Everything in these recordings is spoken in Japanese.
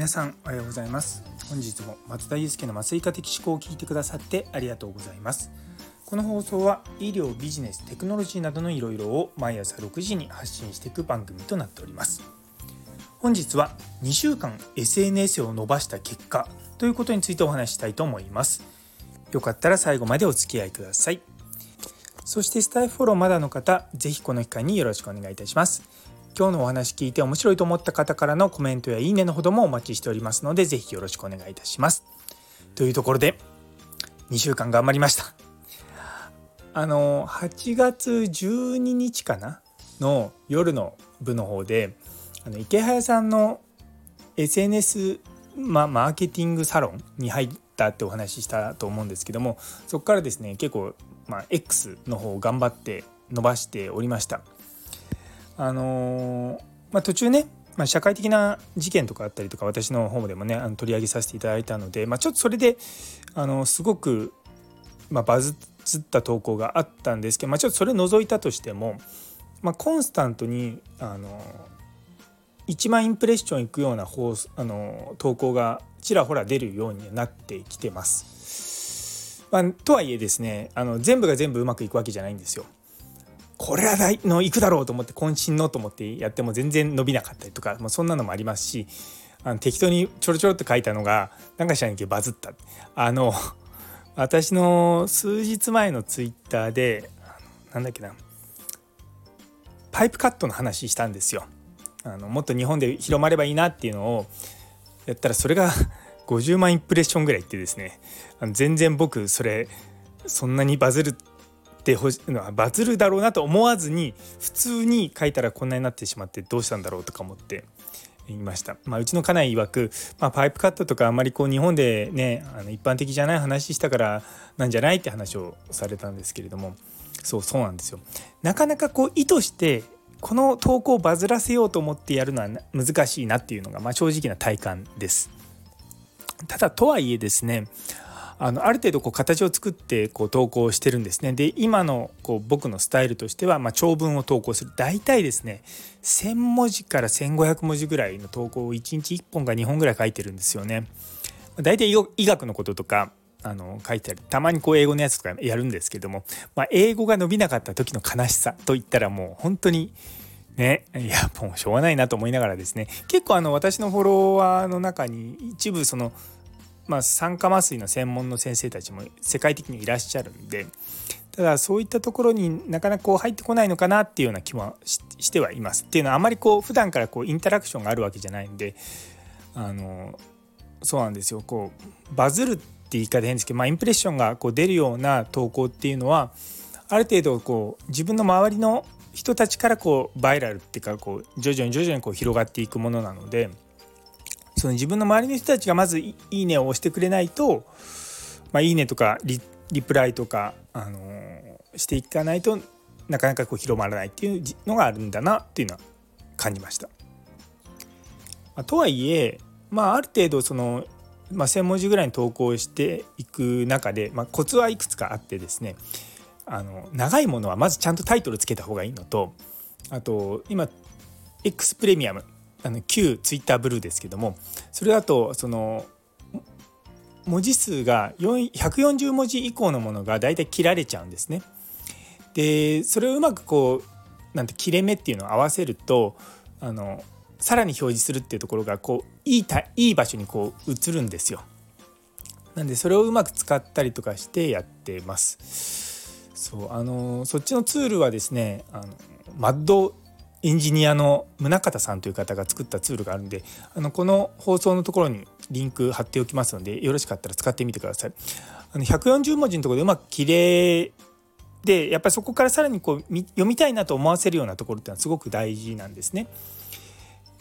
皆さんおはようございます。本日も松田祐介の麻酔科的思考を聞いてくださってありがとうございます。この放送は医療ビジネステクノロジーなどのいろいろを毎朝6時に発信していく番組となっております。本日は2週間 SNS を伸ばした結果ということについてお話したいと思います。よかったら最後までお付き合いください。そしてスタイフフォローまだの方ぜひこの機会によろしくお願いいたします。今日のお話聞いて面白いと思った方からのコメントやいいねのほどもお待ちしておりますので、ぜひよろしくお願いいたします。というところで、2週間頑張りました。あの、8月12日かなの夜の部の方で、あの池早さんの SNS、ま、マーケティングサロンに入ったってお話ししたと思うんですけども、そこからですね、結構、ま、X の方を頑張って伸ばしておりました。あのー、まあ、途中ね、まあ、社会的な事件とかあったりとか私の方でもねあの取り上げさせていただいたので、まあ、ちょっとそれであのすごく、まあ、バズった投稿があったんですけど、まあ、ちょっとそれを除いたとしても、まあ、コンスタントにあの1万インプレッションいくような放あの投稿がちらほら出るようになってきてます。まあ、とはいえですねあの全部が全部うまくいくわけじゃないんですよ。これは大のいくだろうと思って渾身のと思ってやっても全然伸びなかったりとか、まあ、そんなのもありますしあの適当にちょろちょろって書いたのがなんか知らないけどバズった。あの私の数日前のツイッターでなんだっけなパイプカットの話したんですよ。あのもっと日本で広まればいいなっていうのをやったらそれが 50万インプレッションぐらいいってですねあの全然僕それそんなにバズるてほしバズるだろうなと思わずに普通に書いたらこんなになってしまってどうしたんだろうとか思っていました、まあ、うちの家内曰く、まあ、パイプカットとかあんまりこう日本でねあの一般的じゃない話したからなんじゃないって話をされたんですけれども。そうそうなんですよ。なかなかこう意図してこの投稿をバズらせようと思ってやるのは難しいなっていうのが、まあ、正直な体感です。ただとはいえですねあのある程度こう形を作ってこう投稿してるんですね。で今のこう僕のスタイルとしては、まあ、長文を投稿する大体ですね1,000文字から1,500文字ぐらいの投稿を1日1本か2本ぐらい書いてるんですよね。大体医学のこととかあの書いてあるたまにこう英語のやつとかやるんですけども、まあ、英語が伸びなかった時の悲しさといったらもう本当にね、いやもうしょうがないなと思いながらですね結構あの私のフォロワーの中に一部そのまあ、酸化麻酔の専門の先生たちも世界的にいらっしゃるんでただそういったところになかなかこう入ってこないのかなっていうような気もしてはいます。っていうのはあまりこう普段からこうインタラクションがあるわけじゃないんであのそうなんですよこうバズるって言い方変ですけど、まあ、インプレッションがこう出るような投稿っていうのはある程度こう自分の周りの人たちからこうバイラルっていうかこう徐々に徐々にこう広がっていくものなので。その自分の周りの人たちがまず「いいね」を押してくれないと「まあ、いいね」とかリプライとか、あのー、していかないとなかなかこう広まらないっていうのがあるんだなっていうのは感じました。まあ、とはいえ、まあ、ある程度その、まあ、1,000文字ぐらいに投稿していく中で、まあ、コツはいくつかあってですねあの長いものはまずちゃんとタイトルつけた方がいいのとあと今 X プレミアムあの旧ツイッターブルーですけどもそれだとその文字数が140文字以降のものがだいたい切られちゃうんですね。でそれをうまくこうなんて切れ目っていうのを合わせるとあのさらに表示するっていうところがこういいたいい場所にこう映るんですよ。なんでそれをうまく使ったりとかしてやってます。そうあのそっちのツールはですねあのマッドエンジニアの宗像さんという方が作ったツールがあるんであのこの放送のところにリンク貼っておきますのでよろしかったら使ってみてください。あの140文字のところでうまく綺麗でやっぱりそこからさらにこう読みたいなと思わせるようなところってのはすごく大事なんですね。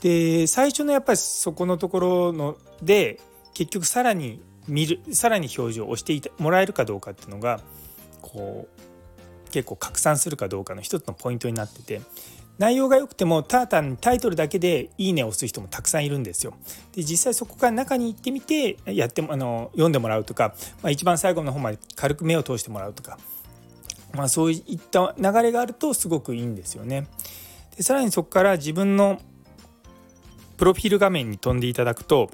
で最初のやっぱりそこのところので結局さらに見るさらに表示を押してもらえるかどうかっていうのがこう結構拡散するかどうかの一つのポイントになってて内容が良くてもただ単にタイトルだけで「いいね」を押す人もたくさんいるんですよ。で実際そこから中に行ってみてやってあの読んでもらうとか、まあ、一番最後の方まで軽く目を通してもらうとか、まあ、そういった流れがあるとすごくいいんですよね。でさらにそこから自分のプロフィール画面に飛んでいただくと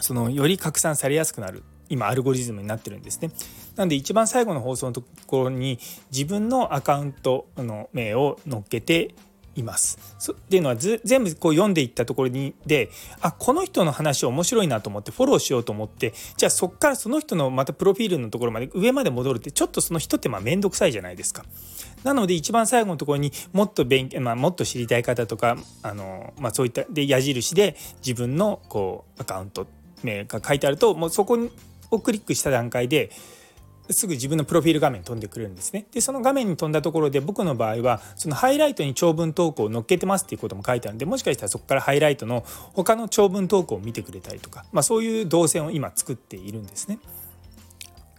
そのより拡散されやすくなる今アルゴリズムになってるんですね。なんで一番最後の放送のところに自分のアカウントの名を載っけています。っていうのは全部こう読んでいったところにであこの人の話面白いなと思ってフォローしようと思ってじゃあそっからその人のまたプロフィールのところまで上まで戻るってちょっとその人ってまあ面倒くさいじゃないですか。なので一番最後のところにもっと勉強、まあ、もっと知りたい方とかあの、まあ、そういったで矢印で自分のこうアカウント名が書いてあるともうそこをクリックした段階ですぐ自分のプロフィール画面飛んでくるんですね。でその画面に飛んだところで僕の場合はそのハイライトに長文投稿を載っけてますっていうことも書いてあるんでもしかしたらそこからハイライトの他の長文投稿を見てくれたりとか、まあ、そういう動線を今作っているんですね。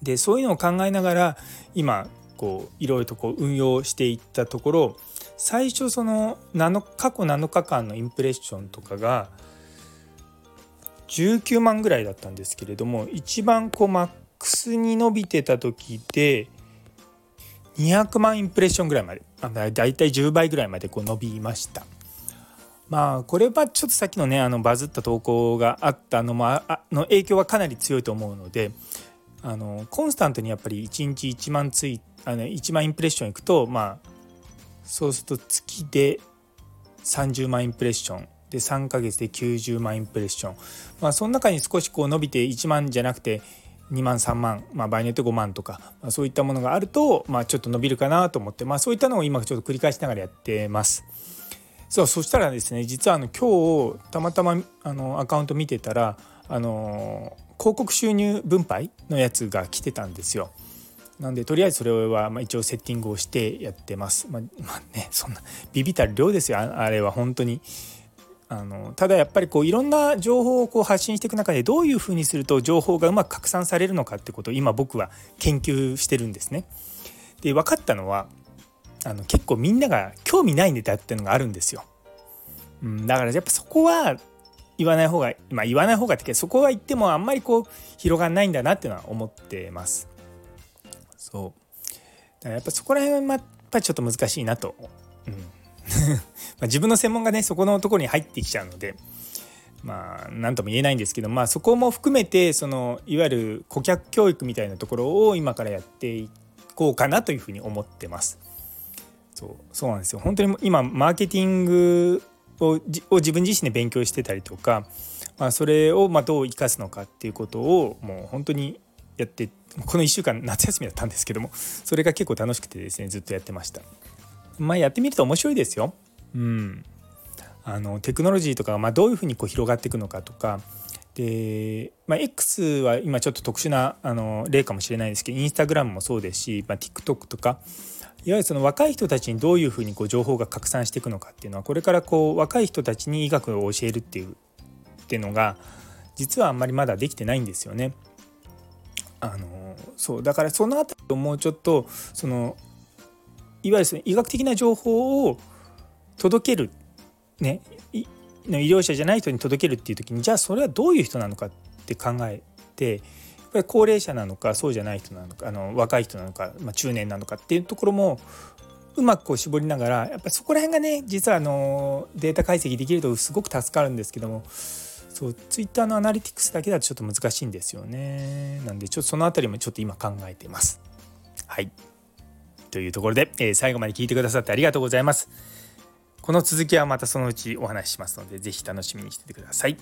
でそういうのを考えながら今こういろいろとこう運用していったところ最初その7過去7日間のインプレッションとかが19万ぐらいだったんですけれども一番こうマックスに伸びてた時で200万インプレッションぐらいまでだいたい10倍ぐらいまでこう伸びました。まあこれはちょっとさっきのねあのバズった投稿があったのもあの影響はかなり強いと思うのであのコンスタントにやっぱり1日1万ツイあの1万インプレッションいくとまあそうすると月で30万インプレッションで3ヶ月で90万インプレッションまあその中に少しこう伸びて1万じゃなくて2万3万、まあ、場合によって5万とか、まあ、そういったものがあると、まあ、ちょっと伸びるかなと思って、まあ、そういったのを今ちょっと繰り返しながらやってます。そうそしたらですね実はあの今日たまたまあのアカウント見てたらあの広告収入分配のやつが来てたんですよ。なんでとりあえずそれはまあ一応セッティングをしてやってます。まあ、まあ、ねそんなビビたる量ですよあれは本当に。あのただやっぱりこういろんな情報をこう発信していく中でどういうふうにすると情報がうまく拡散されるのかってことを今僕は研究してるんですね。で分かったのはあの結構みんなが興味ないネタっていうのがあるんですよ。うん、だからやっぱそこは言わない方がまあ言わない方がってそこは言ってもあんまりこう広がんないんだなっていうのは思ってます。そうだからやっぱそこら辺はやっぱりちょっと難しいなと、うん ま自分の専門がねそこのところに入ってきちゃうのでまあ何とも言えないんですけどまあそこも含めてそのいわゆる顧客教育みたいなところを今からやっていこうかなというふうに思ってます。そうそうなんですよ本当に今マーケティングを自分自身で勉強してたりとか、まあ、それをまどう生かすのかっていうことをもう本当にやってこの1週間夏休みだったんですけどもそれが結構楽しくてですねずっとやってました。まあやってみると面白いですよ。うん、あのテクノロジーとかがまどういうふうにこう広がっていくのかとかで、まあ、X は今ちょっと特殊なあの例かもしれないですけどインスタグラムもそうですし、まあ、TikTok とかいわゆるその若い人たちにどういうふうにこう情報が拡散していくのかっていうのはこれからこう若い人たちに医学を教えるっていうっていうのが実はあんまりまだできてないんですよね。あのそうだからその辺りをもうちょっとそのいわゆる医学的な情報を届けるね医療者じゃない人に届けるっていう時にじゃあそれはどういう人なのかって考えてやっぱり高齢者なのかそうじゃない人なのかあの若い人なのか、まあ、中年なのかっていうところもうまくこう絞りながらやっぱりそこら辺がね実はあのデータ解析できるとすごく助かるんですけどもそうツイッターのアナリティクスだけだとちょっと難しいんですよね。なんでちょっとその辺りもちょっと今考えています。はい。というところで、えー、最後まで聞いてくださってありがとうございます。この続きはまたそのうちお話ししますので是非楽しみにしててください。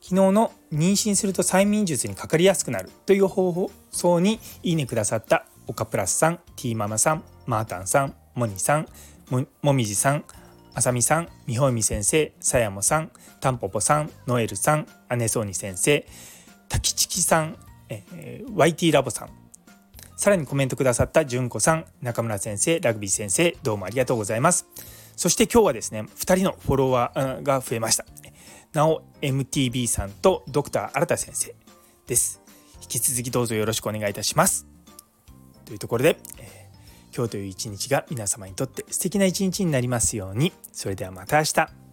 昨日の妊娠すると催眠術にかかりやすくなるという放送にいいねくださった岡プラスさん、ティーママさん、マータンさん、モニさん、ももみじさん、あさみさん、みほみ先生、さやもさん、たんぽぽさん、ノエルさん、姉そうに先生、たきちきさん、えー、YT ラボさん、さらにコメントくださった純子さん、中村先生、ラグビー先生、どうもありがとうございます。そして今日はですね、2人のフォロワーが増えました。なお、MTB さんとドクター新田先生です。引き続きどうぞよろしくお願いいたします。というところで、えー、今日という一日が皆様にとって素敵な一日になりますように。それではまた明日。